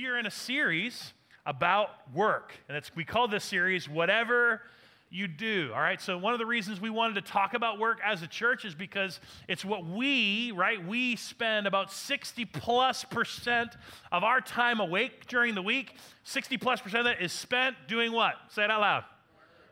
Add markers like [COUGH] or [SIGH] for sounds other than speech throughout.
we are in a series about work. And we call this series Whatever You Do. All right. So, one of the reasons we wanted to talk about work as a church is because it's what we, right, we spend about 60 plus percent of our time awake during the week. 60 plus percent of that is spent doing what? Say it out loud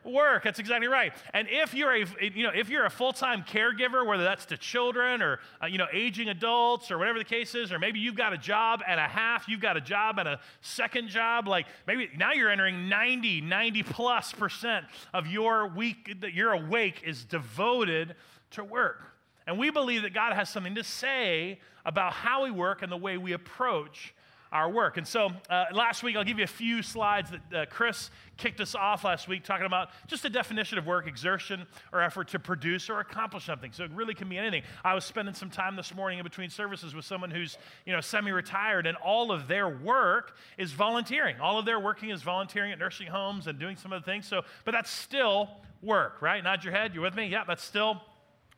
work. That's exactly right. And if you're a, you know, if you're a full-time caregiver, whether that's to children or, uh, you know, aging adults or whatever the case is, or maybe you've got a job and a half, you've got a job and a second job, like maybe now you're entering 90, 90 plus percent of your week that you're awake is devoted to work. And we believe that God has something to say about how we work and the way we approach our work. And so uh, last week, I'll give you a few slides that uh, Chris kicked us off last week talking about just the definition of work exertion or effort to produce or accomplish something. So it really can be anything. I was spending some time this morning in between services with someone who's you know semi-retired, and all of their work is volunteering. All of their working is volunteering at nursing homes and doing some of the things. So, but that's still work, right? Nod your head. You're with me? Yeah, that's still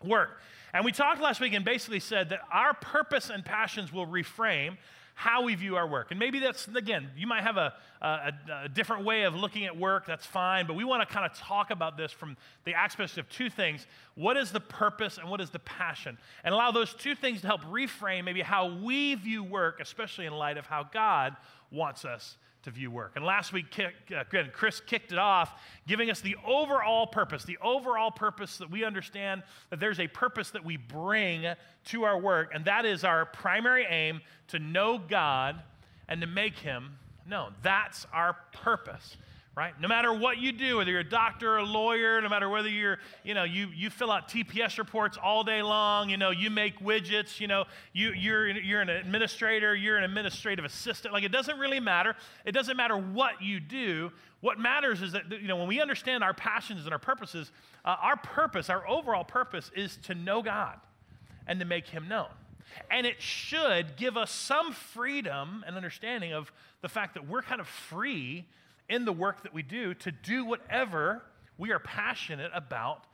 work. And we talked last week and basically said that our purpose and passions will reframe how we view our work. And maybe that's, again, you might have a, a, a different way of looking at work, that's fine, but we want to kind of talk about this from the aspect of two things what is the purpose and what is the passion? And allow those two things to help reframe maybe how we view work, especially in light of how God wants us to view work. And last week, uh, Chris kicked it off, giving us the overall purpose, the overall purpose that we understand that there's a purpose that we bring to our work, and that is our primary aim to know God and to make Him known. That's our purpose right? No matter what you do, whether you're a doctor or a lawyer, no matter whether you're, you know, you, you fill out TPS reports all day long, you know, you make widgets, you know, you, you're, you're an administrator, you're an administrative assistant. Like, it doesn't really matter. It doesn't matter what you do. What matters is that, you know, when we understand our passions and our purposes, uh, our purpose, our overall purpose is to know God and to make Him known. And it should give us some freedom and understanding of the fact that we're kind of free in the work that we do to do whatever we are passionate about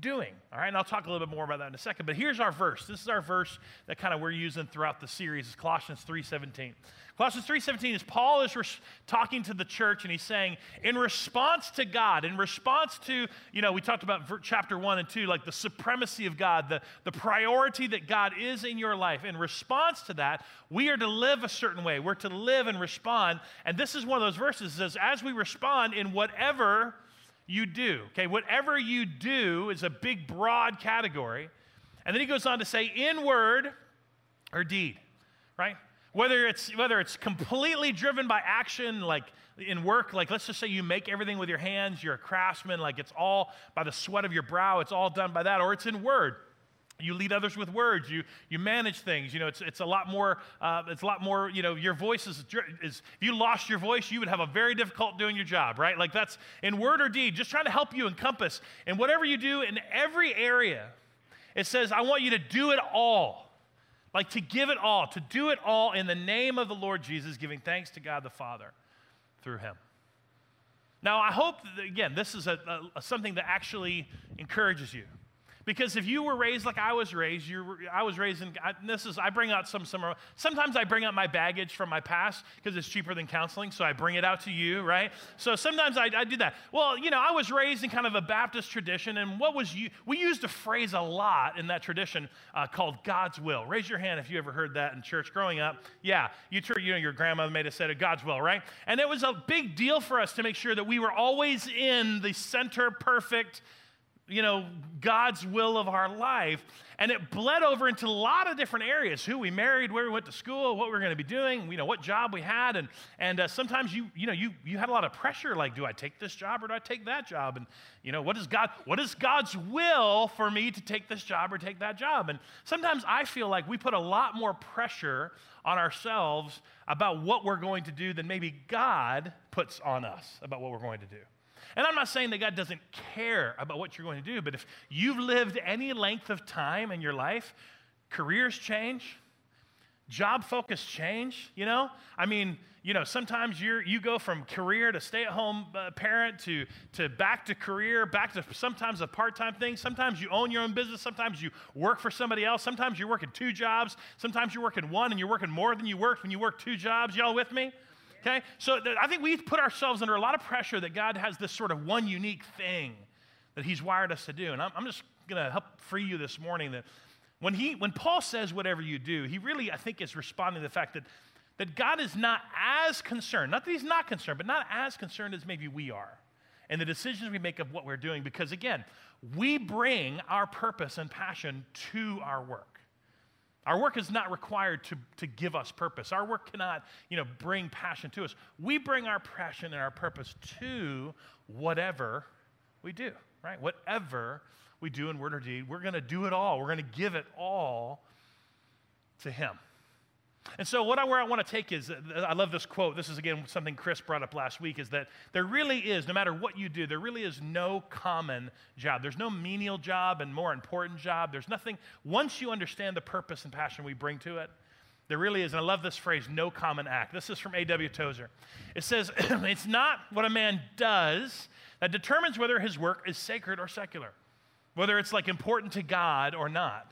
doing. All right, and I'll talk a little bit more about that in a second. But here's our verse. This is our verse that kind of we're using throughout the series. It's Colossians 3:17. Colossians 3:17 is Paul is res- talking to the church and he's saying, in response to God, in response to, you know, we talked about ver- chapter 1 and 2, like the supremacy of God, the, the priority that God is in your life. In response to that, we are to live a certain way. We're to live and respond. And this is one of those verses that says, as we respond in whatever you do. Okay, whatever you do is a big, broad category. And then he goes on to say, in word or deed, right? Whether it's, whether it's completely driven by action, like in work, like let's just say you make everything with your hands, you're a craftsman, like it's all by the sweat of your brow, it's all done by that, or it's in word you lead others with words. You you manage things. You know it's, it's a lot more uh, it's a lot more you know your voice is, is if you lost your voice you would have a very difficult doing your job right? Like that's in word or deed just trying to help you encompass. And whatever you do in every area it says i want you to do it all. Like to give it all to do it all in the name of the lord jesus giving thanks to god the father through him. Now i hope that, again this is a, a, something that actually encourages you because if you were raised like I was raised, you I was raised in, I, this is, I bring out some, some, sometimes I bring out my baggage from my past because it's cheaper than counseling, so I bring it out to you, right? So sometimes I, I do that. Well, you know, I was raised in kind of a Baptist tradition, and what was you, we used a phrase a lot in that tradition uh, called God's will. Raise your hand if you ever heard that in church growing up. Yeah, you, you know, your grandmother made us say it, God's will, right? And it was a big deal for us to make sure that we were always in the center perfect, you know, God's will of our life. And it bled over into a lot of different areas who we married, where we went to school, what we are going to be doing, you know, what job we had. And, and uh, sometimes you, you know, you, you had a lot of pressure like, do I take this job or do I take that job? And, you know, what is, God, what is God's will for me to take this job or take that job? And sometimes I feel like we put a lot more pressure on ourselves about what we're going to do than maybe God puts on us about what we're going to do. And I'm not saying that God doesn't care about what you're going to do, but if you've lived any length of time in your life, careers change, job focus change, you know? I mean, you know, sometimes you you go from career to stay-at-home uh, parent to, to back to career, back to sometimes a part-time thing. Sometimes you own your own business. Sometimes you work for somebody else. Sometimes you're working two jobs. Sometimes you're working one and you're working more than you worked when you worked two jobs. Y'all with me? Okay? So th- I think we put ourselves under a lot of pressure that God has this sort of one unique thing that He's wired us to do. And I'm, I'm just going to help free you this morning that when, he, when Paul says whatever you do, he really, I think, is responding to the fact that, that God is not as concerned, not that He's not concerned, but not as concerned as maybe we are and the decisions we make of what we're doing. Because again, we bring our purpose and passion to our work. Our work is not required to, to give us purpose. Our work cannot, you know, bring passion to us. We bring our passion and our purpose to whatever we do, right? Whatever we do in word or deed, we're going to do it all. We're going to give it all to Him. And so, what I, where I want to take is, uh, I love this quote. This is again something Chris brought up last week is that there really is, no matter what you do, there really is no common job. There's no menial job and more important job. There's nothing, once you understand the purpose and passion we bring to it, there really is, and I love this phrase, no common act. This is from A.W. Tozer. It says, [CLEARS THROAT] It's not what a man does that determines whether his work is sacred or secular, whether it's like important to God or not.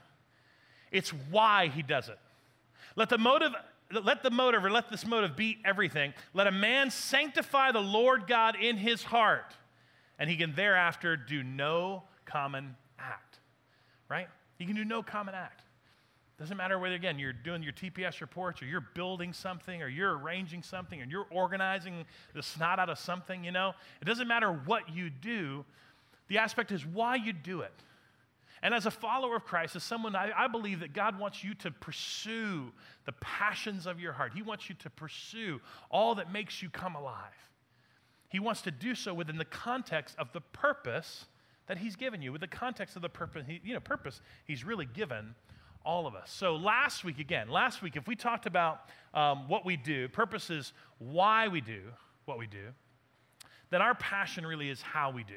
It's why he does it. Let the motive let the motive or let this motive be everything. Let a man sanctify the Lord God in his heart, and he can thereafter do no common act. Right? He can do no common act. Doesn't matter whether, again, you're doing your TPS reports or you're building something or you're arranging something or you're organizing the snot out of something, you know. It doesn't matter what you do. The aspect is why you do it. And as a follower of Christ, as someone, I, I, believe that God wants you to pursue the passions of your heart. He wants you to pursue all that makes you come alive. He wants to do so within the context of the purpose that He's given you, with the context of the purpose, you know, purpose He's really given all of us. So last week, again, last week, if we talked about um, what we do, purpose is why we do what we do, then our passion really is how we do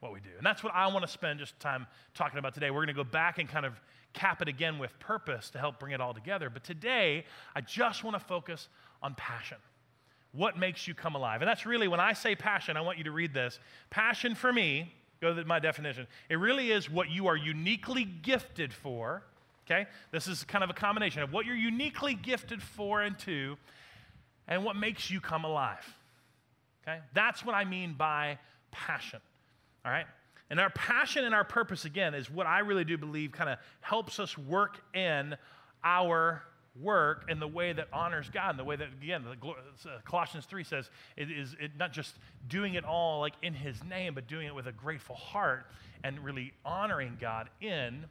what we do. And that's what I want to spend just time talking about today. We're going to go back and kind of cap it again with purpose to help bring it all together. But today, I just want to focus on passion. What makes you come alive? And that's really, when I say passion, I want you to read this. Passion for me, go to my definition, it really is what you are uniquely gifted for. Okay? This is kind of a combination of what you're uniquely gifted for and to, and what makes you come alive. Okay? That's what I mean by passion. All right? And our passion and our purpose, again, is what I really do believe kind of helps us work in our work in the way that honors God, in the way that, again, the, uh, Colossians 3 says, it is it not just doing it all like in His name, but doing it with a grateful heart and really honoring God in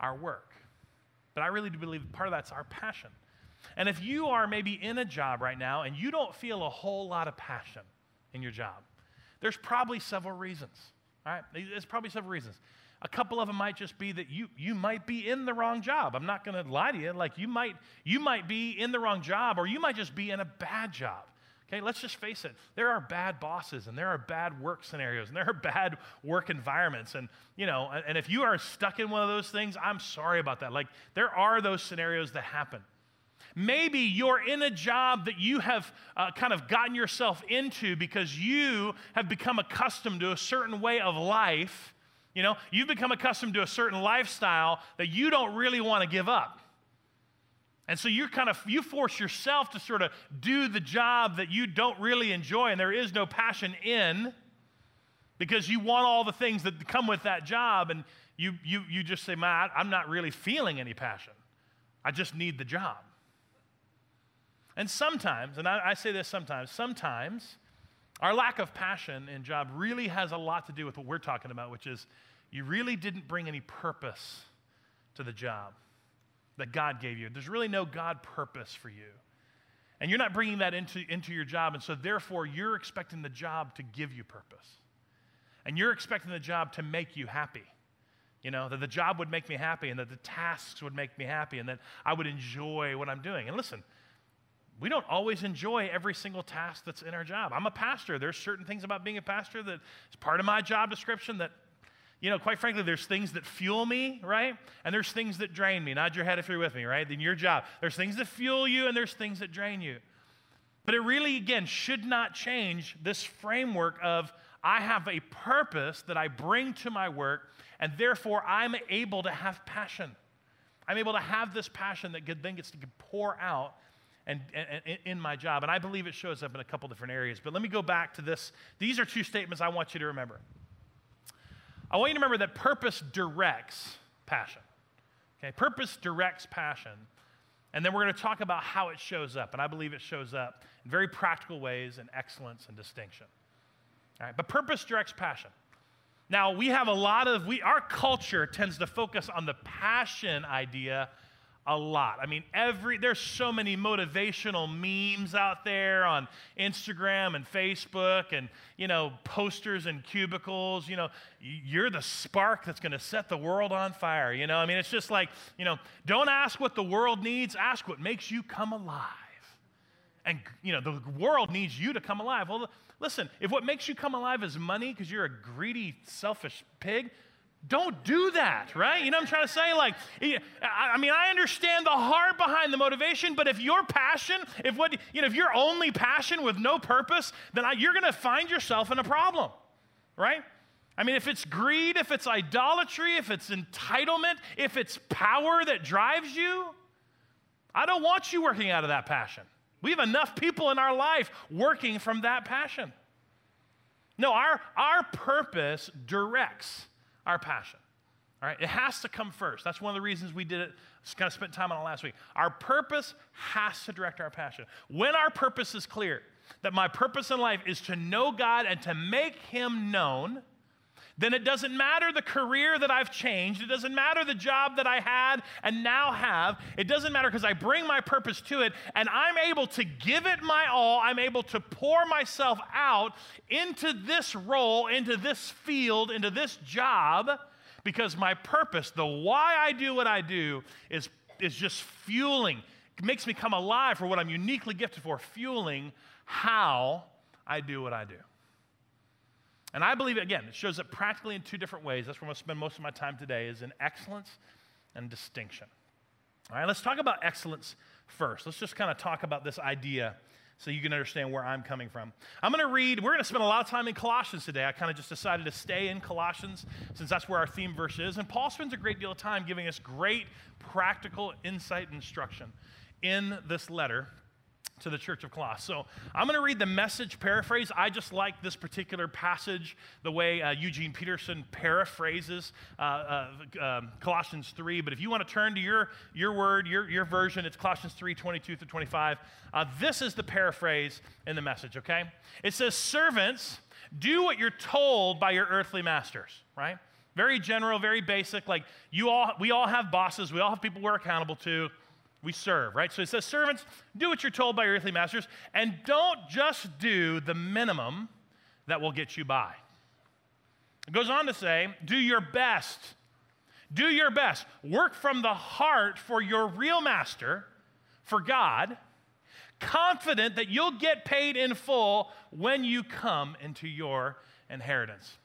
our work. But I really do believe part of that's our passion. And if you are maybe in a job right now and you don't feel a whole lot of passion in your job, there's probably several reasons. All right, there's probably several reasons. A couple of them might just be that you you might be in the wrong job. I'm not going to lie to you. Like you might you might be in the wrong job, or you might just be in a bad job. Okay, let's just face it. There are bad bosses, and there are bad work scenarios, and there are [LAUGHS] bad work environments, and you know, and if you are stuck in one of those things, I'm sorry about that. Like there are those scenarios that happen. Maybe you're in a job that you have uh, kind of gotten yourself into because you have become accustomed to a certain way of life. You know, you've become accustomed to a certain lifestyle that you don't really want to give up. And so you kind of you force yourself to sort of do the job that you don't really enjoy and there is no passion in because you want all the things that come with that job and you you you just say, "Man, I'm not really feeling any passion. I just need the job." And sometimes, and I, I, say this sometimes, sometimes our lack of passion in job really has a lot to do with what we're talking about, which is you really didn't bring any purpose to the job that God gave you. There's really no God purpose for you. And you're not bringing that into, into your job, and so therefore you're expecting the job to give you purpose. And you're expecting the job to make you happy. You know, that the job would make me happy and that the tasks would make me happy and that I would enjoy what I'm doing. And listen, we don't always enjoy every single task that's in our job. I'm a pastor. There's certain things about being a pastor that is part of my job description that, you know, quite frankly, there's things that fuel me, right? And there's things that drain me. Nod your head if you're with me, right? In your job, there's things that fuel you and there's things that drain you. But it really, again, should not change this framework of I have a purpose that I bring to my work, and therefore I'm able to have passion. I'm able to have this passion that then gets to pour out and, and, in my job. And I believe it shows up in a couple different areas. But let me go back to this. These are two statements I want you to remember. I want you to remember that purpose directs passion. Okay, purpose directs passion. And then we're going to talk about how it shows up. And I believe it shows up in very practical ways in excellence and distinction. All right, but purpose directs passion. Now, we have a lot of, we, our culture tends to focus on the passion idea a lot. I mean, every there's so many motivational memes out there on Instagram and Facebook and, you know, posters and cubicles, you know, you're the spark that's going to set the world on fire, you know? I mean, it's just like, you know, don't ask what the world needs, ask what makes you come alive. And, you know, the world needs you to come alive. Well, listen, if what makes you come alive is money because you're a greedy, selfish pig, don't do that, right? You know what I'm trying to say? Like, I mean, I understand the heart behind the motivation, but if your passion, if what, you know, if you're only passion with no purpose, then I, you're going to find yourself in a problem, right? I mean, if it's greed, if it's idolatry, if it's entitlement, if it's power that drives you, I don't want you working out of that passion. We have enough people in our life working from that passion. No, our, our purpose directs our passion. All right, it has to come first. That's one of the reasons we did it. Kind of spent time on it last week. Our purpose has to direct our passion. When our purpose is clear, that my purpose in life is to know God and to make Him known, then it doesn't matter the career that I've changed. It doesn't matter the job that I had and now have. It doesn't matter because I bring my purpose to it and I'm able to give it my all. I'm able to pour myself out into this role, into this field, into this job because my purpose, the why I do what I do, is, is just fueling. It makes me come alive for what I'm uniquely gifted for, fueling how I do what I do. And I believe, again, it shows up practically in two different ways. That's where I'm going to spend most of my time today, is in excellence and distinction. All right, let's talk about excellence first. Let's just kind of talk about this idea so you can understand where I'm coming from. I'm going to read, we're going to spend a lot of time in Colossians today. I kind of just decided to stay in Colossians since that's where our theme verse is. And Paul spends a great deal of time giving us great practical insight and instruction in this letter to the church of Colossus. So I'm going to read the message paraphrase. I just like this particular passage, the way uh, Eugene Peterson paraphrases uh, uh, um, Colossians 3. But if you want to turn to your, your word, your, your version, it's Colossians 3 22 through 25. Uh, this is the paraphrase in the message, okay? It says, Servants, do what you're told by your earthly masters, right? Very general, very basic. Like you all, we all have bosses, we all have people we're accountable to we serve, right? So it says, Servants, do what you're told by your earthly masters, and don't just do the minimum that will get you by. It goes on to say, Do your best. Do your best. Work from the heart for your real master, for God, confident that you'll get paid in full when you come into your inheritance.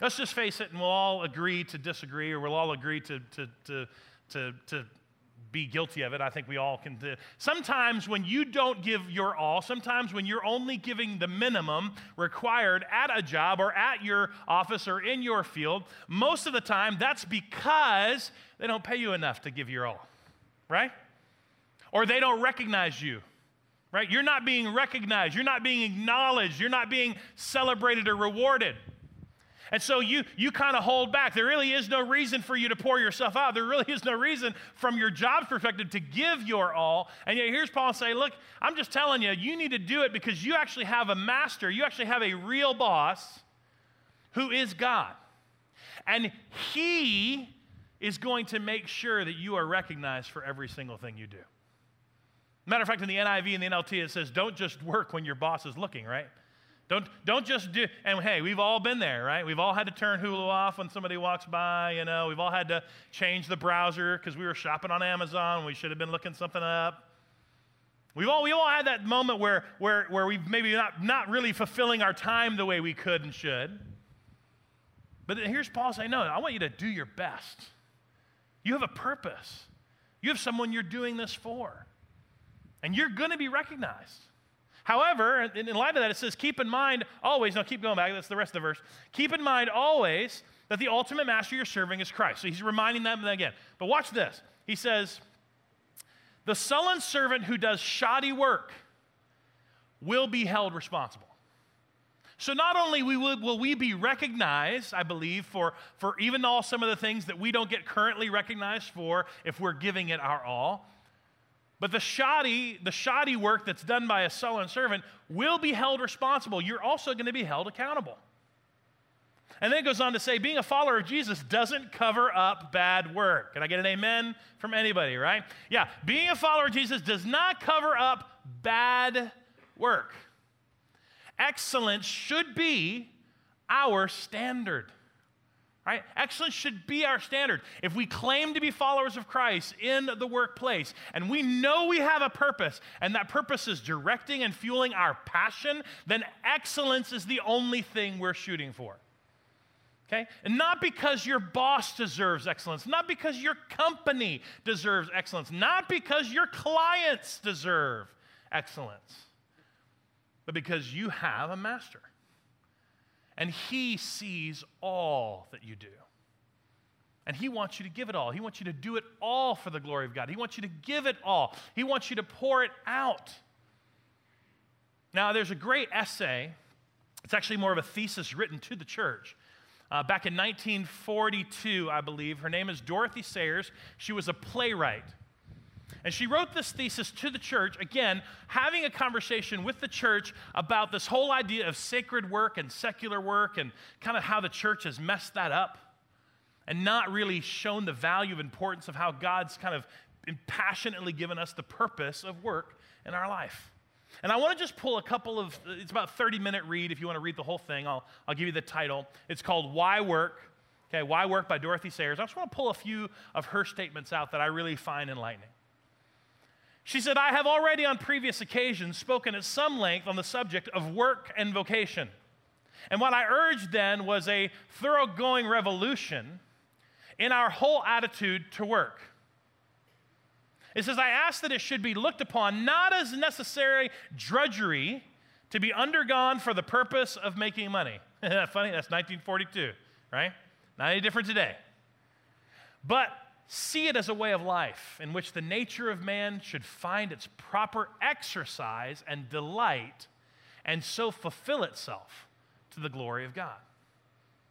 Let's just face it, and we'll all agree to disagree, or we'll all agree to, to, to, to, to be guilty of it. I think we all can. Do. Sometimes when you don't give your all, sometimes when you're only giving the minimum required at a job or at your office or in your field, most of the time that's because they don't pay you enough to give your all, right? Or they don't recognize you right? You're not being recognized, you're not being acknowledged, you're not being celebrated or rewarded. And so you, you kind of hold back. There really is no reason for you to pour yourself out. There really is no reason from your job's perspective to give your all. And yet here's Paul saying, Look, I'm just telling you, you need to do it because you actually have a master, you actually have a real boss who is God. And he is going to make sure that you are recognized for every single thing you do. Matter of fact, in the NIV and the NLT, it says, Don't just work when your boss is looking, right? Don't, don't just do, and hey, we've all been there, right? We've all had to turn Hulu off when somebody walks by, you know. We've all had to change the browser because we were shopping on Amazon. We should have been looking something up. We've all, we all had that moment where, where, where we maybe not, not really fulfilling our time the way we could and should. But here's Paul saying, no, I want you to do your best. You have a purpose. You have someone you're doing this for. And you're going to be recognized. However, in light of that, it says, keep in mind always, no, keep going back, that's the rest of the verse. Keep in mind always that the ultimate master you're serving is Christ. So he's reminding them again. But watch this. He says, The sullen servant who does shoddy work will be held responsible. So not only will, will we be recognized, I believe, for, for even all some of the things that we don't get currently recognized for if we're giving it our all, but the shoddy, the shoddy work that's done by a sullen servant will be held responsible. You're also going to be held accountable. And then it goes on to say, being a follower of Jesus doesn't cover up bad work. Can I get an amen from anybody, right? Yeah, being a follower of Jesus does not cover up bad work. Excellence should be our standard. Right? Excellence should be our standard. If we claim to be followers of Christ in the workplace and we know we have a purpose and that purpose is directing and fueling our passion, then excellence is the only thing we're shooting for. Okay? And not because your boss deserves excellence, not because your company deserves excellence, not because your clients deserve excellence, but because you have a master and He sees all that you do. And He wants you to give it all. He wants you to do it all for the glory of God. He wants you to give it all. He wants you to pour it out. Now, there's a great essay. It's actually more of a thesis written to the church. Uh, back in 1942, I believe. Her name is Dorothy Sayers. She was a playwright. And she wrote this thesis to the church, again, having a conversation with the church about this whole idea of sacred work and secular work and kind of how the church has messed that up and not really shown the value of importance of how God's kind of passionately given us the purpose of work in our life. And I want to just pull a couple of, it's about 30 minute read. If you want to read the whole thing, I'll, I'll give you the title. It's called Why Work? Okay, Why Work by Dorothy Sayers. I just want to pull a few of her statements out that I really find enlightening. She said, I have already on previous occasions spoken at some length on the subject of work and vocation. And what I urged then was a thoroughgoing revolution in our whole attitude to work. It says, I ask that it should be looked upon not as necessary drudgery to be undergone for the purpose of making money. Isn't [LAUGHS] that funny? That's 1942, right? Not any different today. But see it as a way of life in which the nature of man should find its proper exercise and delight and so fulfill itself to the glory of God.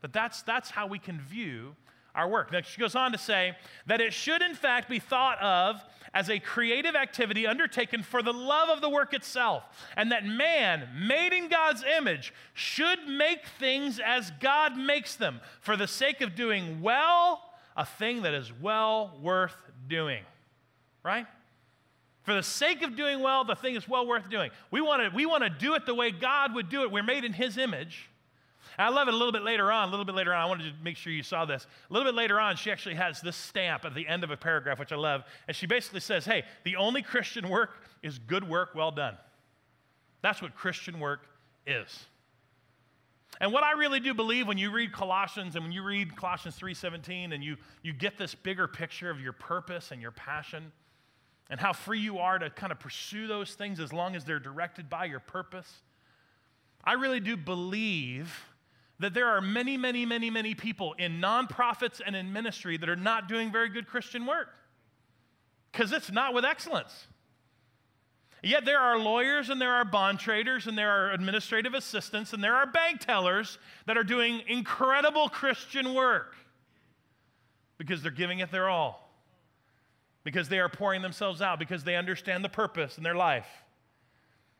But that's, that's how we can view our work. Now, she goes on to say that it should, in fact, be thought of as a creative activity undertaken for the love of the work itself, and that man, made in God's image, should make things as God makes them for the sake of doing well a thing that is well worth doing, right? For the sake of doing well, the thing is well worth doing. We want to we want to do it the way God would do it. We're made in His image. I love it a little bit later on. A little bit later on, I wanted to make sure you saw this. A little bit later on, she actually has this stamp at the end of a paragraph, which I love. And she basically says, Hey, the only Christian work is good work well done. That's what Christian work is. And what I really do believe when you read Colossians and when you read Colossians 3:17 and you, you get this bigger picture of your purpose and your passion and how free you are to kind of pursue those things as long as they're directed by your purpose, I really do believe that there are many, many, many, many people in nonprofits and in ministry that are not doing very good Christian work because it's not with excellence. Yet there are lawyers and there are bond traders and there are administrative assistants and there are bank tellers that are doing incredible Christian work because they're giving it their all, because they are pouring themselves out, because they understand the purpose in their life.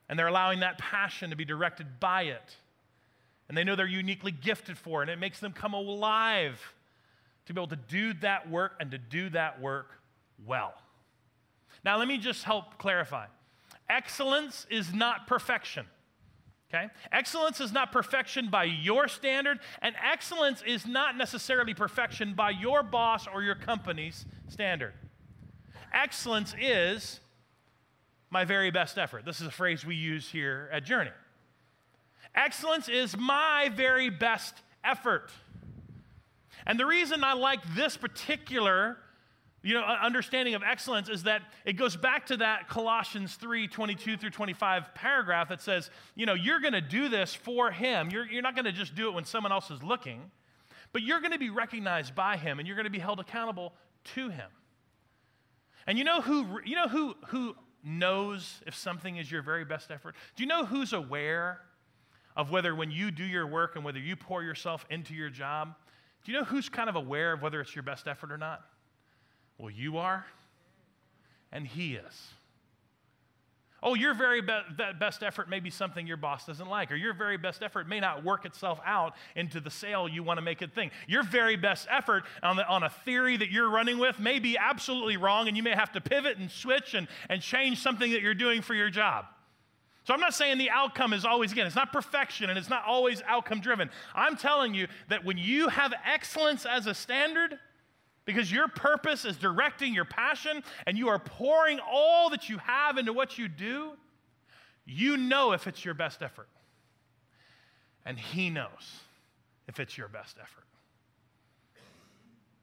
And they're allowing that passion to be directed by it. And they know they're uniquely gifted for it, and it makes them come alive to be able to do that work and to do that work well. Now, let me just help clarify. Excellence is not perfection. Okay? Excellence is not perfection by your standard, and excellence is not necessarily perfection by your boss or your company's standard. Excellence is my very best effort. This is a phrase we use here at Journey. Excellence is my very best effort. And the reason I like this particular you know, understanding of excellence is that it goes back to that Colossians 3 22 through 25 paragraph that says, you know, you're going to do this for Him. You're, you're not going to just do it when someone else is looking, but you're going to be recognized by Him and you're going to be held accountable to Him. And you know who, you know who, who knows if something is your very best effort? Do you know who's aware of whether when you do your work and whether you pour yourself into your job, do you know who's kind of aware of whether it's your best effort or not? Well, you are, and he is. Oh, your very be- best effort may be something your boss doesn't like, or your very best effort may not work itself out into the sale you want to make it thing. Your very best effort on, the, on a theory that you're running with may be absolutely wrong, and you may have to pivot and switch and, and change something that you're doing for your job. So I'm not saying the outcome is always, again, it's not perfection and it's not always outcome driven. I'm telling you that when you have excellence as a standard, because your purpose is directing your passion and you are pouring all that you have into what you do, you know if it's your best effort. And He knows if it's your best effort.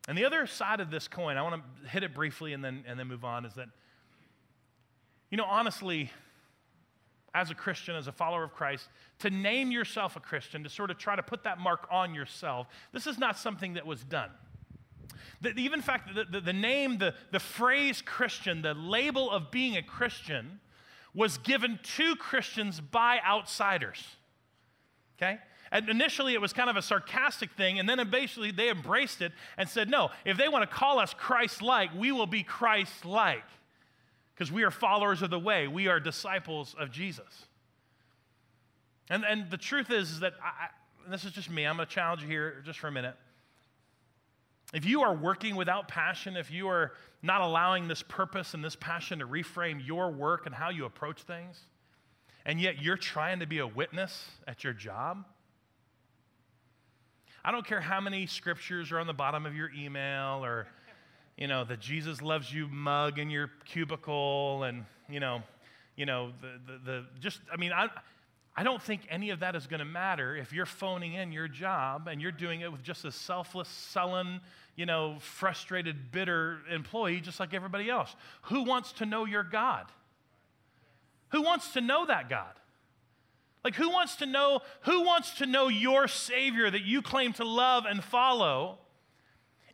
And the other side of this coin, I want to hit it briefly and then, and then move on, is that, you know, honestly, as a Christian, as a follower of Christ, to name yourself a Christian, to sort of try to put that mark on yourself, this is not something that was done. The, even in fact, the, the, the name, the, the phrase Christian, the label of being a Christian, was given to Christians by outsiders. Okay? And initially, it was kind of a sarcastic thing, and then basically they embraced it and said, no, if they want to call us Christ like, we will be Christ like. Because we are followers of the way, we are disciples of Jesus. And, and the truth is, is that I, this is just me, I'm going to challenge you here just for a minute. If you are working without passion, if you are not allowing this purpose and this passion to reframe your work and how you approach things, and yet you're trying to be a witness at your job, I don't care how many scriptures are on the bottom of your email or, you know, the Jesus loves you mug in your cubicle and, you know, you know, the, the, the just, I mean, I, I don't think any of that is going to matter if you're phoning in your job and you're doing it with just a selfless, sullen, you know, frustrated, bitter employee just like everybody else. Who wants to know your God? Who wants to know that God? Like who wants to know who wants to know your savior that you claim to love and follow?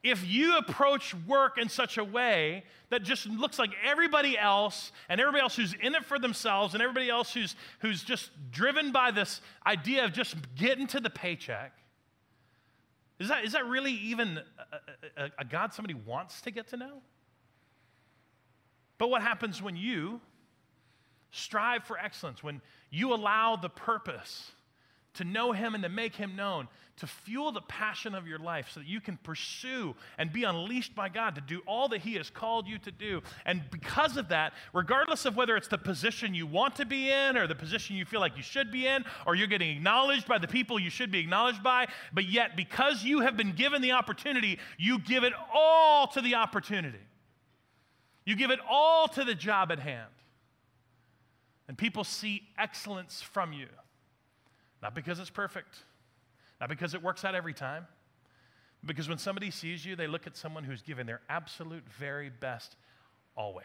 If you approach work in such a way that just looks like everybody else and everybody else who's in it for themselves and everybody else who's, who's just driven by this idea of just getting to the paycheck, is that, is that really even a, a, a God somebody wants to get to know? But what happens when you strive for excellence, when you allow the purpose to know Him and to make Him known, to fuel the passion of your life so that you can pursue and be unleashed by God to do all that He has called you to do. And because of that, regardless of whether it's the position you want to be in or the position you feel like you should be in, or you're getting acknowledged by the people you should be acknowledged by, but yet because you have been given the opportunity, you give it all to the opportunity. You give it all to the job at hand. And people see excellence from you. Not because it's perfect, not because it works out every time, because when somebody sees you, they look at someone who's given their absolute very best always.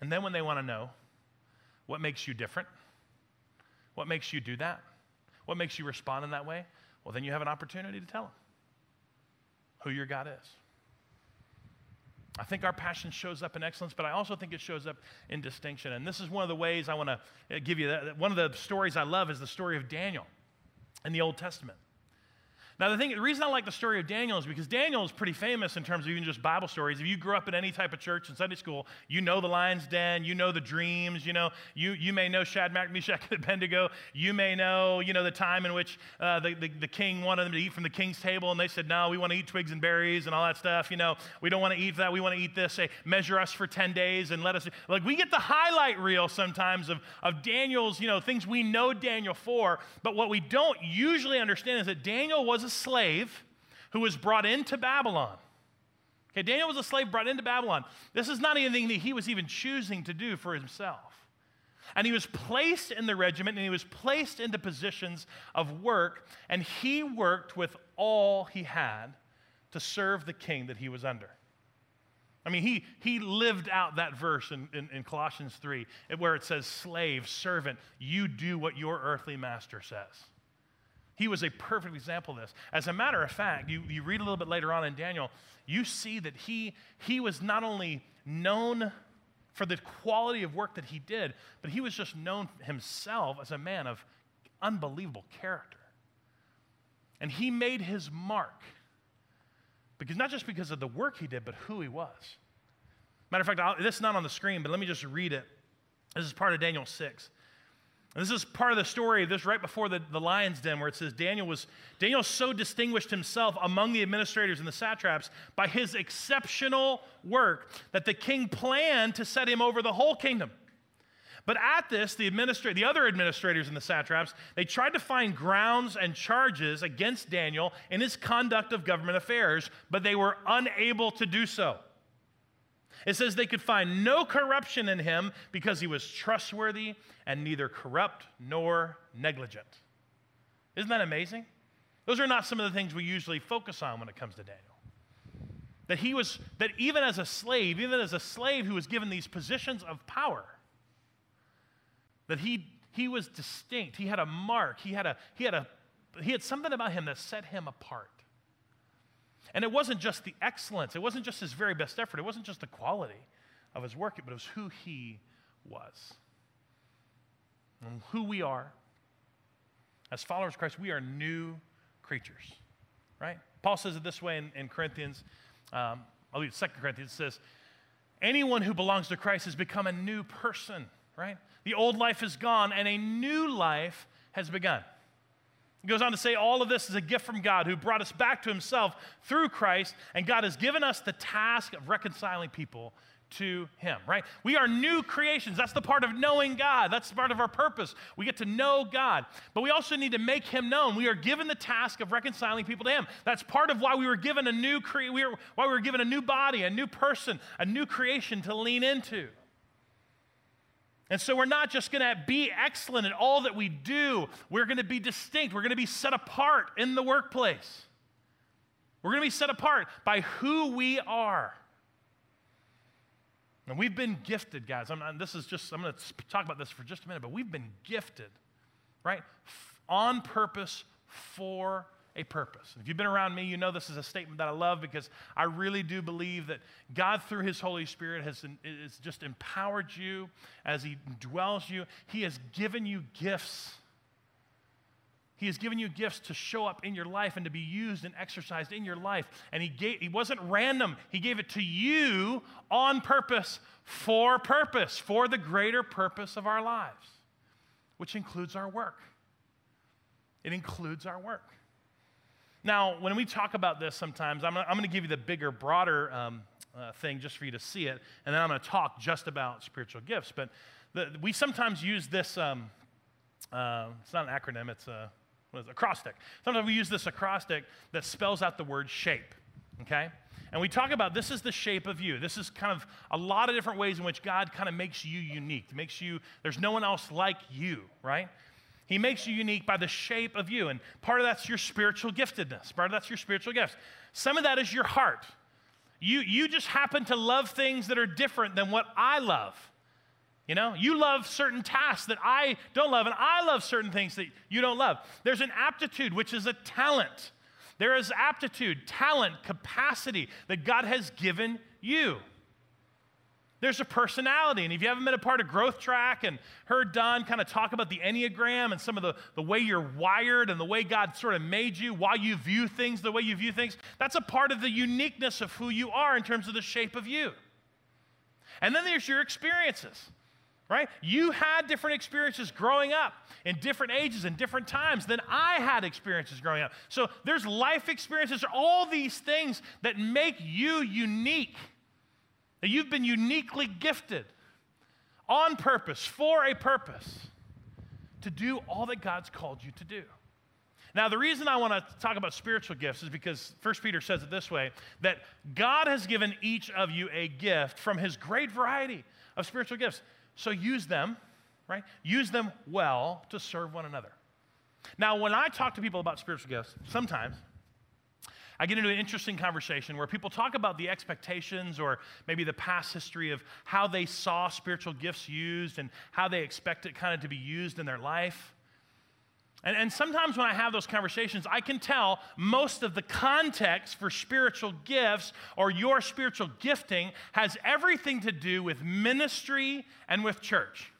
And then when they want to know what makes you different, what makes you do that, what makes you respond in that way, well, then you have an opportunity to tell them who your God is. I think our passion shows up in excellence, but I also think it shows up in distinction. And this is one of the ways I want to uh, give you that. One of the stories I love is the story of Daniel in the Old Testament. Now, the thing, the reason I like the story of Daniel is because Daniel is pretty famous in terms of even just Bible stories. If you grew up in any type of church in Sunday school, you know the lion's den, you know the dreams, you know, you, you may know Shadrach, Meshach, and Abednego. You may know, you know, the time in which uh, the, the, the king wanted them to eat from the king's table, and they said, no, we want to eat twigs and berries and all that stuff. You know, we don't want to eat that. We want to eat this. Say, measure us for 10 days and let us, like, we get the highlight reel sometimes of, of Daniel's, you know, things we know Daniel for, but what we don't usually understand is that Daniel was a slave who was brought into Babylon. Okay, Daniel was a slave brought into Babylon. This is not anything that he was even choosing to do for himself. And he was placed in the regiment and he was placed into positions of work, and he worked with all he had to serve the king that he was under. I mean, he, he lived out that verse in, in, in Colossians 3, where it says, Slave, servant, you do what your earthly master says. He was a perfect example of this. As a matter of fact, you, you read a little bit later on in Daniel, you see that he, he was not only known for the quality of work that he did, but he was just known himself as a man of unbelievable character. And he made his mark because not just because of the work he did, but who he was. Matter of fact, I'll, this is not on the screen, but let me just read it. This is part of Daniel 6. And this is part of the story, this right before the, the lion's den, where it says Daniel was Daniel so distinguished himself among the administrators and the satraps by his exceptional work that the king planned to set him over the whole kingdom. But at this, the, administra- the other administrators and the satraps, they tried to find grounds and charges against Daniel in his conduct of government affairs, but they were unable to do so. It says they could find no corruption in him because he was trustworthy and neither corrupt nor negligent. Isn't that amazing? Those are not some of the things we usually focus on when it comes to Daniel. That he was, that even as a slave, even as a slave who was given these positions of power, that he, he was distinct. He had a mark. He had, a, he, had a, he had something about him that set him apart. And it wasn't just the excellence, it wasn't just his very best effort, it wasn't just the quality of his work, but it was who he was. And who we are. As followers of Christ, we are new creatures, right? Paul says it this way in, in Corinthians, um, I'll leave 2 Corinthians, it says, Anyone who belongs to Christ has become a new person, right? The old life is gone and a new life has begun. He goes on to say, All of this is a gift from God who brought us back to himself through Christ, and God has given us the task of reconciling people to him, right? We are new creations. That's the part of knowing God. That's part of our purpose. We get to know God. But we also need to make him known. We are given the task of reconciling people to him. That's part of why we were given a new cre- we were, why we were given a new body, a new person, a new creation to lean into. And so we're not just going to be excellent in all that we do, we're going to be distinct. We're going to be set apart in the workplace. We're going to be set apart by who we are. And we've been gifted, guys. I'm, this is just, I'm going to talk about this for just a minute, but we've been gifted, right? On purpose for a purpose. If you've been around me, you know this is a statement that I love because I really do believe that God, through His Holy Spirit, has, has just empowered you as He dwells you. He has given you gifts. He has given you gifts to show up in your life and to be used and exercised in your life. And He gave, He wasn't random. He gave it to you on purpose, for purpose, for the greater purpose of our lives, which includes our work. It includes our work. Now, when we talk about this sometimes, I'm, I'm going to give you the bigger, broader um, uh, thing just for you to see it, and then I'm going to talk just about spiritual gifts. But the, we sometimes use this, um, uh, it's not an acronym, it's a, it, acrostic. Sometimes we use this acrostic that spells out the word shape, okay? And we talk about this is the shape of you. This is kind of a lot of different ways in which God kind of makes you unique, makes you, there's no one else like you, right? He makes you unique by the shape of you. And part of that's your spiritual giftedness. Part of that's your spiritual gifts. Some of that is your heart. You, you just happen to love things that are different than what I love. You know, you love certain tasks that I don't love, and I love certain things that you don't love. There's an aptitude, which is a talent. There is aptitude, talent, capacity that God has given you. There's a personality. And if you haven't been a part of Growth Track and heard Don kind of talk about the Enneagram and some of the, the way you're wired and the way God sort of made you, why you view things the way you view things, that's a part of the uniqueness of who you are in terms of the shape of you. And then there's your experiences, right? You had different experiences growing up in different ages and different times than I had experiences growing up. So there's life experiences, all these things that make you unique. That you've been uniquely gifted on purpose, for a purpose, to do all that God's called you to do. Now, the reason I want to talk about spiritual gifts is because 1 Peter says it this way that God has given each of you a gift from his great variety of spiritual gifts. So use them, right? Use them well to serve one another. Now, when I talk to people about spiritual gifts, sometimes I get into an interesting conversation where people talk about the expectations or maybe the past history of how they saw spiritual gifts used and how they expect it kind of to be used in their life. And, and sometimes when I have those conversations, I can tell most of the context for spiritual gifts or your spiritual gifting has everything to do with ministry and with church.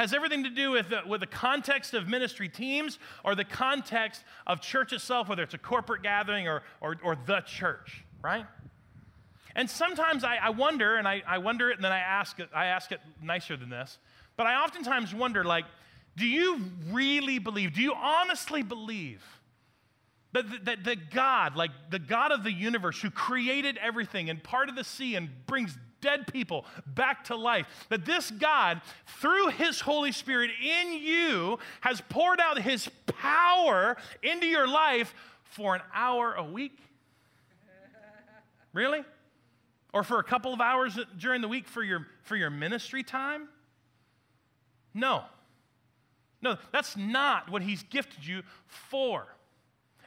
Has everything to do with the, with the context of ministry teams or the context of church itself, whether it's a corporate gathering or, or, or the church, right? And sometimes I, I wonder, and I, I wonder it, and then I ask it, I ask it nicer than this, but I oftentimes wonder, like, do you really believe, do you honestly believe that, that, that God, like the God of the universe who created everything and part of the sea and brings dead people back to life, that this God, through his Holy Spirit in you, has poured out his power into your life for an hour a week? Really? Or for a couple of hours during the week for your, for your ministry time? No. No, that's not what He's gifted you for.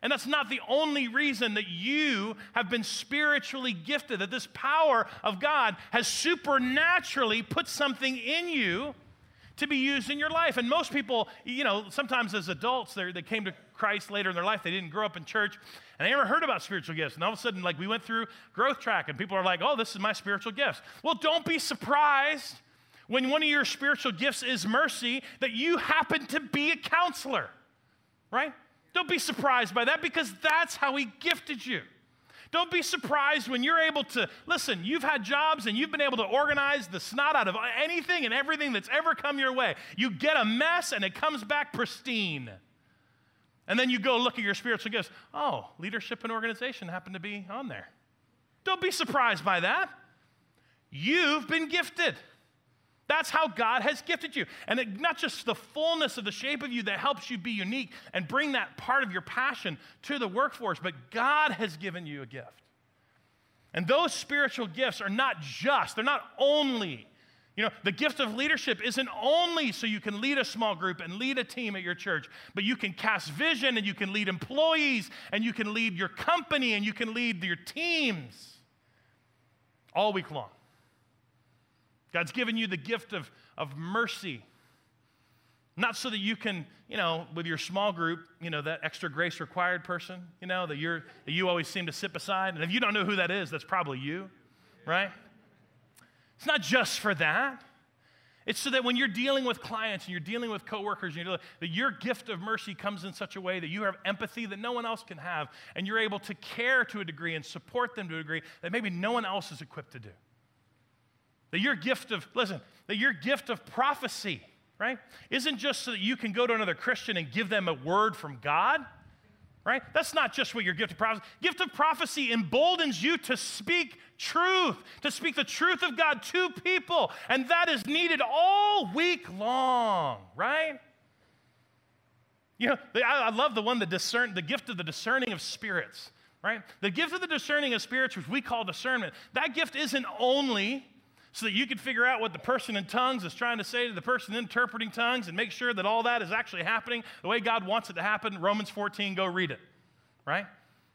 And that's not the only reason that you have been spiritually gifted, that this power of God has supernaturally put something in you to be used in your life. And most people, you know, sometimes as adults, they came to Christ later in their life, they didn't grow up in church, and they never heard about spiritual gifts. And all of a sudden, like we went through growth track, and people are like, oh, this is my spiritual gifts. Well, don't be surprised when one of your spiritual gifts is mercy, that you happen to be a counselor, right? Don't be surprised by that because that's how He gifted you. Don't be surprised when you're able to, listen, you've had jobs and you've been able to organize the snot out of anything and everything that's ever come your way. You get a mess and it comes back pristine. And then you go look at your spiritual gifts. Oh, leadership and organization happen to be on there. Don't be surprised by that. You've been gifted. That's how God has gifted you. And it, not just the fullness of the shape of you that helps you be unique and bring that part of your passion to the workforce, but God has given you a gift. And those spiritual gifts are not just, they're not only. You know, the gift of leadership isn't only so you can lead a small group and lead a team at your church, but you can cast vision and you can lead employees and you can lead your company and you can lead your teams all week long. God's given you the gift of, of mercy. Not so that you can, you know, with your small group, you know, that extra grace required person, you know, that, you're, that you always seem to sit beside. And if you don't know who that is, that's probably you, right? It's not just for that. It's so that when you're dealing with clients and you're dealing with coworkers, and dealing, that your gift of mercy comes in such a way that you have empathy that no one else can have, and you're able to care to a degree and support them to a degree that maybe no one else is equipped to do. That your gift of, listen, that your gift of prophecy, right, isn't just so that you can go to another Christian and give them a word from God, right? That's not just what your gift of prophecy. Gift of prophecy emboldens you to speak truth, to speak the truth of God to people, and that is needed all week long, right? You know, I, love the one the discern, the gift of the discerning of spirits, right? The gift of the discerning of spirits, which we call discernment, that gift isn't only so that you can figure out what the person in tongues is trying to say to the person interpreting tongues and make sure that all that is actually happening the way God wants it to happen. Romans 14, go read it, right?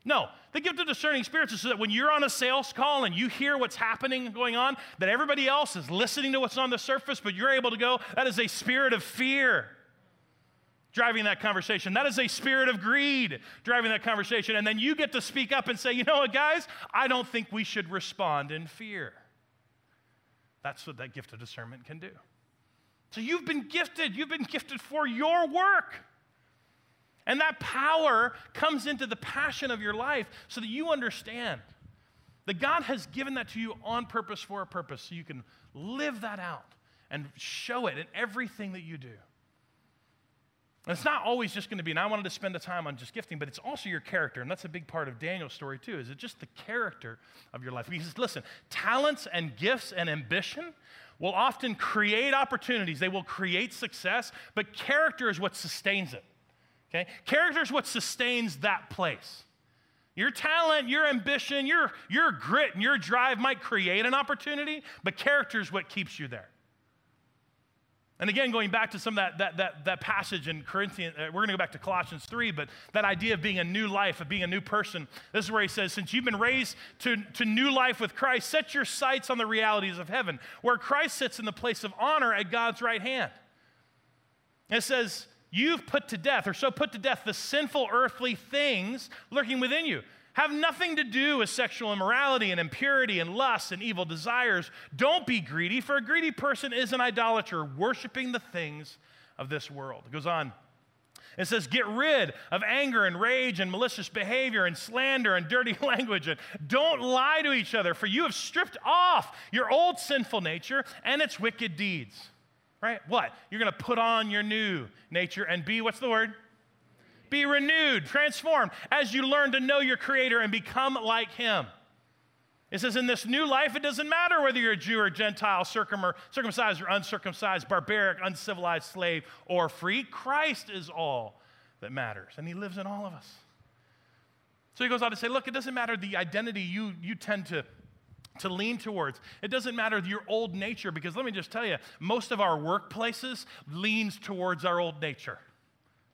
No, the gift of discerning spirits is so that when you're on a sales call and you hear what's happening going on, that everybody else is listening to what's on the surface, but you're able to go, that is a spirit of fear driving that conversation. That is a spirit of greed driving that conversation. And then you get to speak up and say, you know what, guys, I don't think we should respond in fear. That's what that gift of discernment can do. So you've been gifted, you've been gifted for your work. And that power comes into the passion of your life so that you understand that God has given that to you on purpose for a purpose so you can live that out and show it in everything that you do. And it's not always just going to be, and I wanted to spend the time on just gifting, but it's also your character. And that's a big part of Daniel's story, too. Is it just the character of your life? Says, listen, talents and gifts and ambition will often create opportunities, they will create success, but character is what sustains it. Okay? Character is what sustains that place. Your talent, your ambition, your, your grit, and your drive might create an opportunity, but character is what keeps you there. And again, going back to some of that, that, that, that passage in Corinthians, uh, we're going to go back to Colossians 3, but that idea of being a new life, of being a new person, this is where he says, Since you've been raised to, to new life with Christ, set your sights on the realities of heaven, where Christ sits in the place of honor at God's right hand. And it says, you've put to death, or so put to death, the sinful earthly things lurking within you. Have nothing to do with sexual immorality and impurity and lust and evil desires. Don't be greedy, for a greedy person is an idolater, worshiping the things of this world. It goes on. It says, Get rid of anger and rage and malicious behavior and slander and dirty [LAUGHS] language. And don't lie to each other, for you have stripped off your old sinful nature and its wicked deeds. Right? What? You're going to put on your new nature and be, what's the word? Be renewed, transformed as you learn to know your Creator and become like Him. It says, in this new life, it doesn't matter whether you're a Jew or Gentile, circumcised or uncircumcised, barbaric, uncivilized, slave, or free. Christ is all that matters, and He lives in all of us. So he goes on to say, look, it doesn't matter the identity you, you tend to, to lean towards. It doesn't matter your old nature, because let me just tell you, most of our workplaces leans towards our old nature.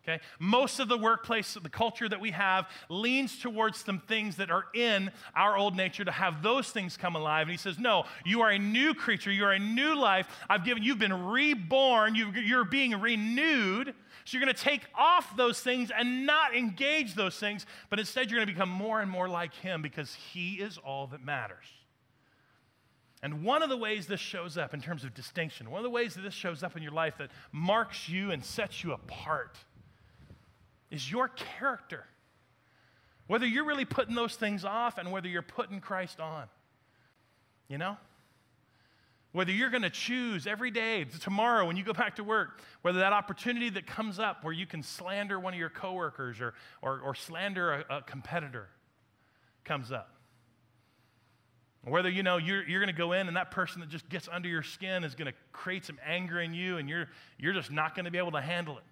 Okay? Most of the workplace, the culture that we have, leans towards some things that are in our old nature to have those things come alive. And he says, No, you are a new creature. You are a new life. I've given, you've been reborn. You, you're being renewed. So you're going to take off those things and not engage those things, but instead you're going to become more and more like him because he is all that matters. And one of the ways this shows up in terms of distinction, one of the ways that this shows up in your life that marks you and sets you apart is your character. Whether you're really putting those things off and whether you're putting Christ on. You know? Whether you're going to choose every day, tomorrow when you go [LAUGHS] back to work, whether that opportunity that comes up where you can slander one of your coworkers or, or, or slander a, a competitor comes up. Whether you know you're, you're going to go in and that person that just gets under your skin is going to create some anger in you and you're, you're just not going to be able to handle it.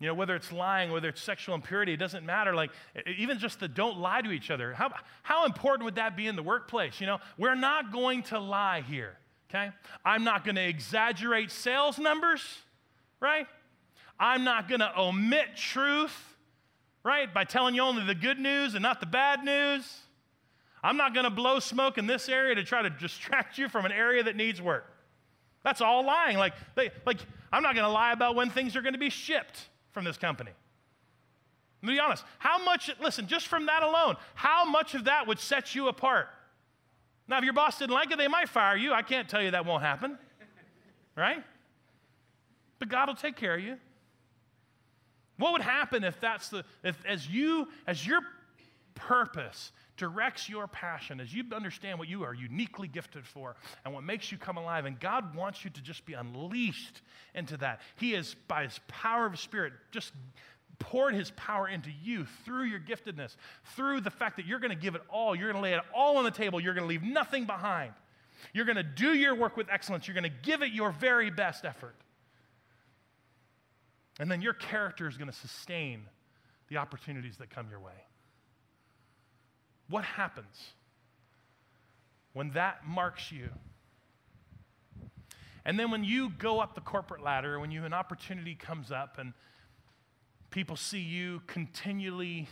You know, whether it's lying, whether it's sexual impurity, it doesn't matter. Like, even just the don't lie to each other. How, how important would that be in the workplace? You know, we're not going to lie here, okay? I'm not going to exaggerate sales numbers, right? I'm not going to omit truth, right? By telling you only the good news and not the bad news. I'm not going to blow smoke in this area to try to distract you from an area that needs work. That's all lying. Like, they, like I'm not going to lie about when things are going to be shipped from this company? Me be honest. How much, listen, just from that alone, how much of that would set you apart? Now, if your boss didn't like it, they might fire you. I can't tell you that won't happen, right? But God will take care of you. What would happen if that's the, if as you, as your purpose directs your passion, as you understand what you are uniquely gifted for and what makes you come alive, and God wants you to just be unleashed into that. He is, by His power of Spirit, just poured His power into you through your giftedness, through the fact that you're going to give it all. You're going to lay it all on the table. You're going to leave nothing behind. You're going to do your work with excellence. You're going to give it your very best effort. And then your character is going to sustain the opportunities that come your way. What happens when that marks you? And then when you go up the corporate ladder, when you an opportunity comes up and people see you continually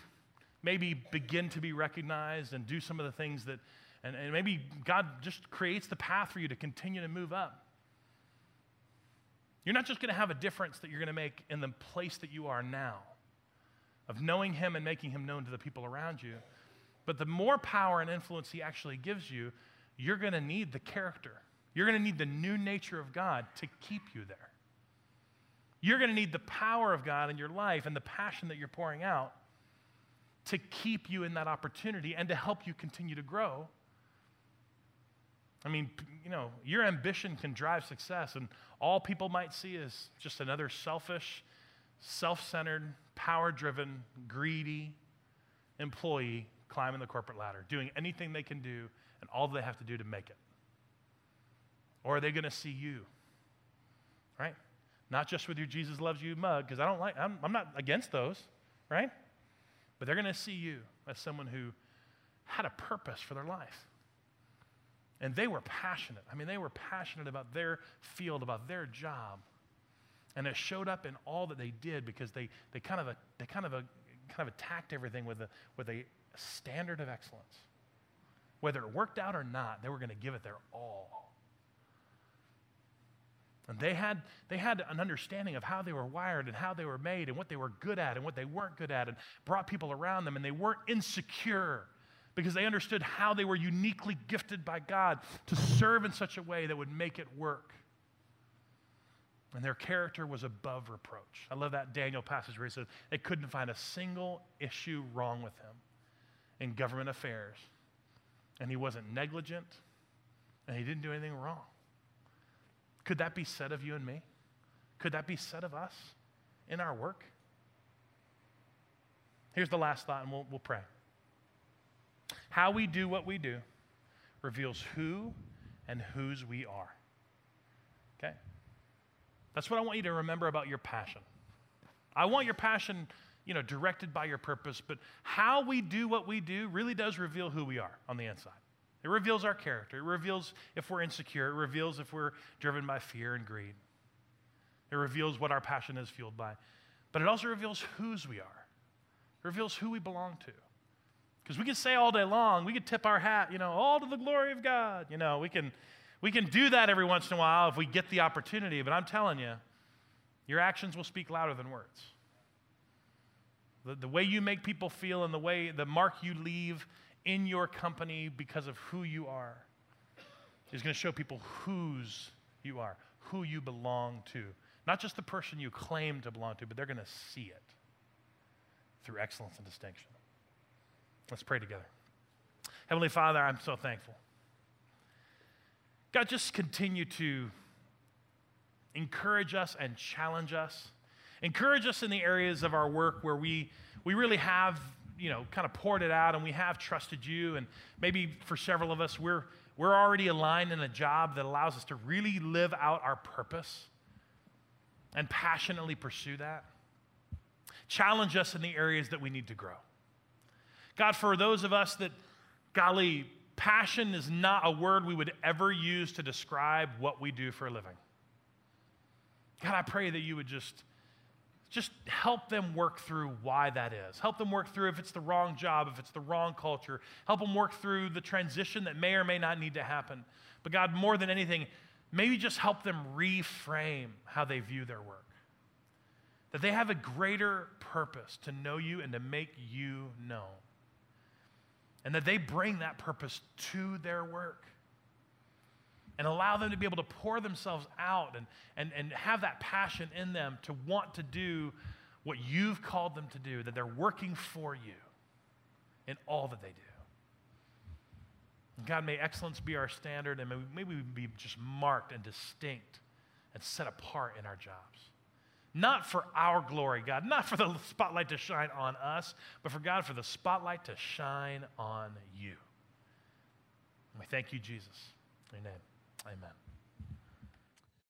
maybe begin to be recognized and do some of the things that and, and maybe God just creates the path for you to continue to move up. You're not just going to have a difference that you're going to make in the place that you are now, of knowing Him and making Him known to the people around you, but the more power and influence He actually gives you, you're going to need the character. You're going to need the new nature of God to keep you there. You're going to need the power of God in your life and the passion that you're pouring out to keep you in that opportunity and to help you continue to grow. I mean, you know, your ambition can drive success, and all people might see is just another selfish, self centered, power driven, greedy employee climbing the corporate ladder, doing anything they can do and all they have to do to make it? Or are they going to see you? Right? Not just with your Jesus loves you mug, because I don't like, I'm, I'm not against those, right? But they're going to see you as someone who had a purpose for their life. And they were passionate. I mean, they were passionate about their field, about their job. And it showed up in all that they did because they, they kind of, a, they kind of, a, kind of attacked everything with a, with a standard of excellence. Whether it worked out or not, they were going to give it their all. And they had, they had an understanding of how they were wired and how they were made and what they were good at and what they weren't good at and brought people around them. And they weren't insecure because they understood how they were uniquely gifted by God to serve in such a way that would make it work. And their character was above reproach. I love that Daniel passage where he says they couldn't find a single issue wrong with him in government affairs. And he wasn't negligent and he didn't do anything wrong. Could that be said of you and me? Could that be said of us in our work? Here's the last thought, and we'll, we'll pray. How we do what we do reveals who and whose we are. Okay? That's what I want you to remember about your passion. I want your passion, you know, directed by your purpose, but how we do what we do really does reveal who we are on the inside. It reveals our character. It reveals if we're insecure. It reveals if we're driven by fear and greed. It reveals what our passion is fueled by. But it also reveals whose we are. It reveals who we belong to. Because we can say all day long, we can tip our hat, you know, all to the glory of God. You know, we can, we can do that every once in a while if we get the opportunity. But I'm telling you, your actions will speak louder than words. The, the way you make people feel and the way, the mark you leave in your company because of who you are is going to show people whose you are, who you belong to. Not just the person you claim to belong to, but they're going to see it through excellence and distinction. Let's pray together. Heavenly Father, I'm so thankful. God, just continue to encourage us and challenge us. Encourage us in the areas of our work where we, we really have you know, kind of poured it out and we have trusted you. And maybe for several of us, we're, we're already aligned in a job that allows us to really live out our purpose and passionately pursue that. Challenge us in the areas that we need to grow. God, for those of us that, golly, passion is not a word we would ever use to describe what we do for a living. God, I pray that you would just just help them work through why that is. Help them work through if it's the wrong job, if it's the wrong culture. Help them work through the transition that may or may not need to happen. But God, more than anything, maybe just help them reframe how they view their work. That they have a greater purpose to know you and to make you known. And that they bring that purpose to their work and allow them to be able to pour themselves out and, and, and have that passion in them to want to do what you've called them to do, that they're working for you in all that they do. God, may excellence be our standard, and may may we be just marked and distinct and set apart in our jobs. Not for our glory, God, not for the spotlight to shine on us, but for God, for the spotlight to shine on you. We thank you, Jesus. Amen. Amen.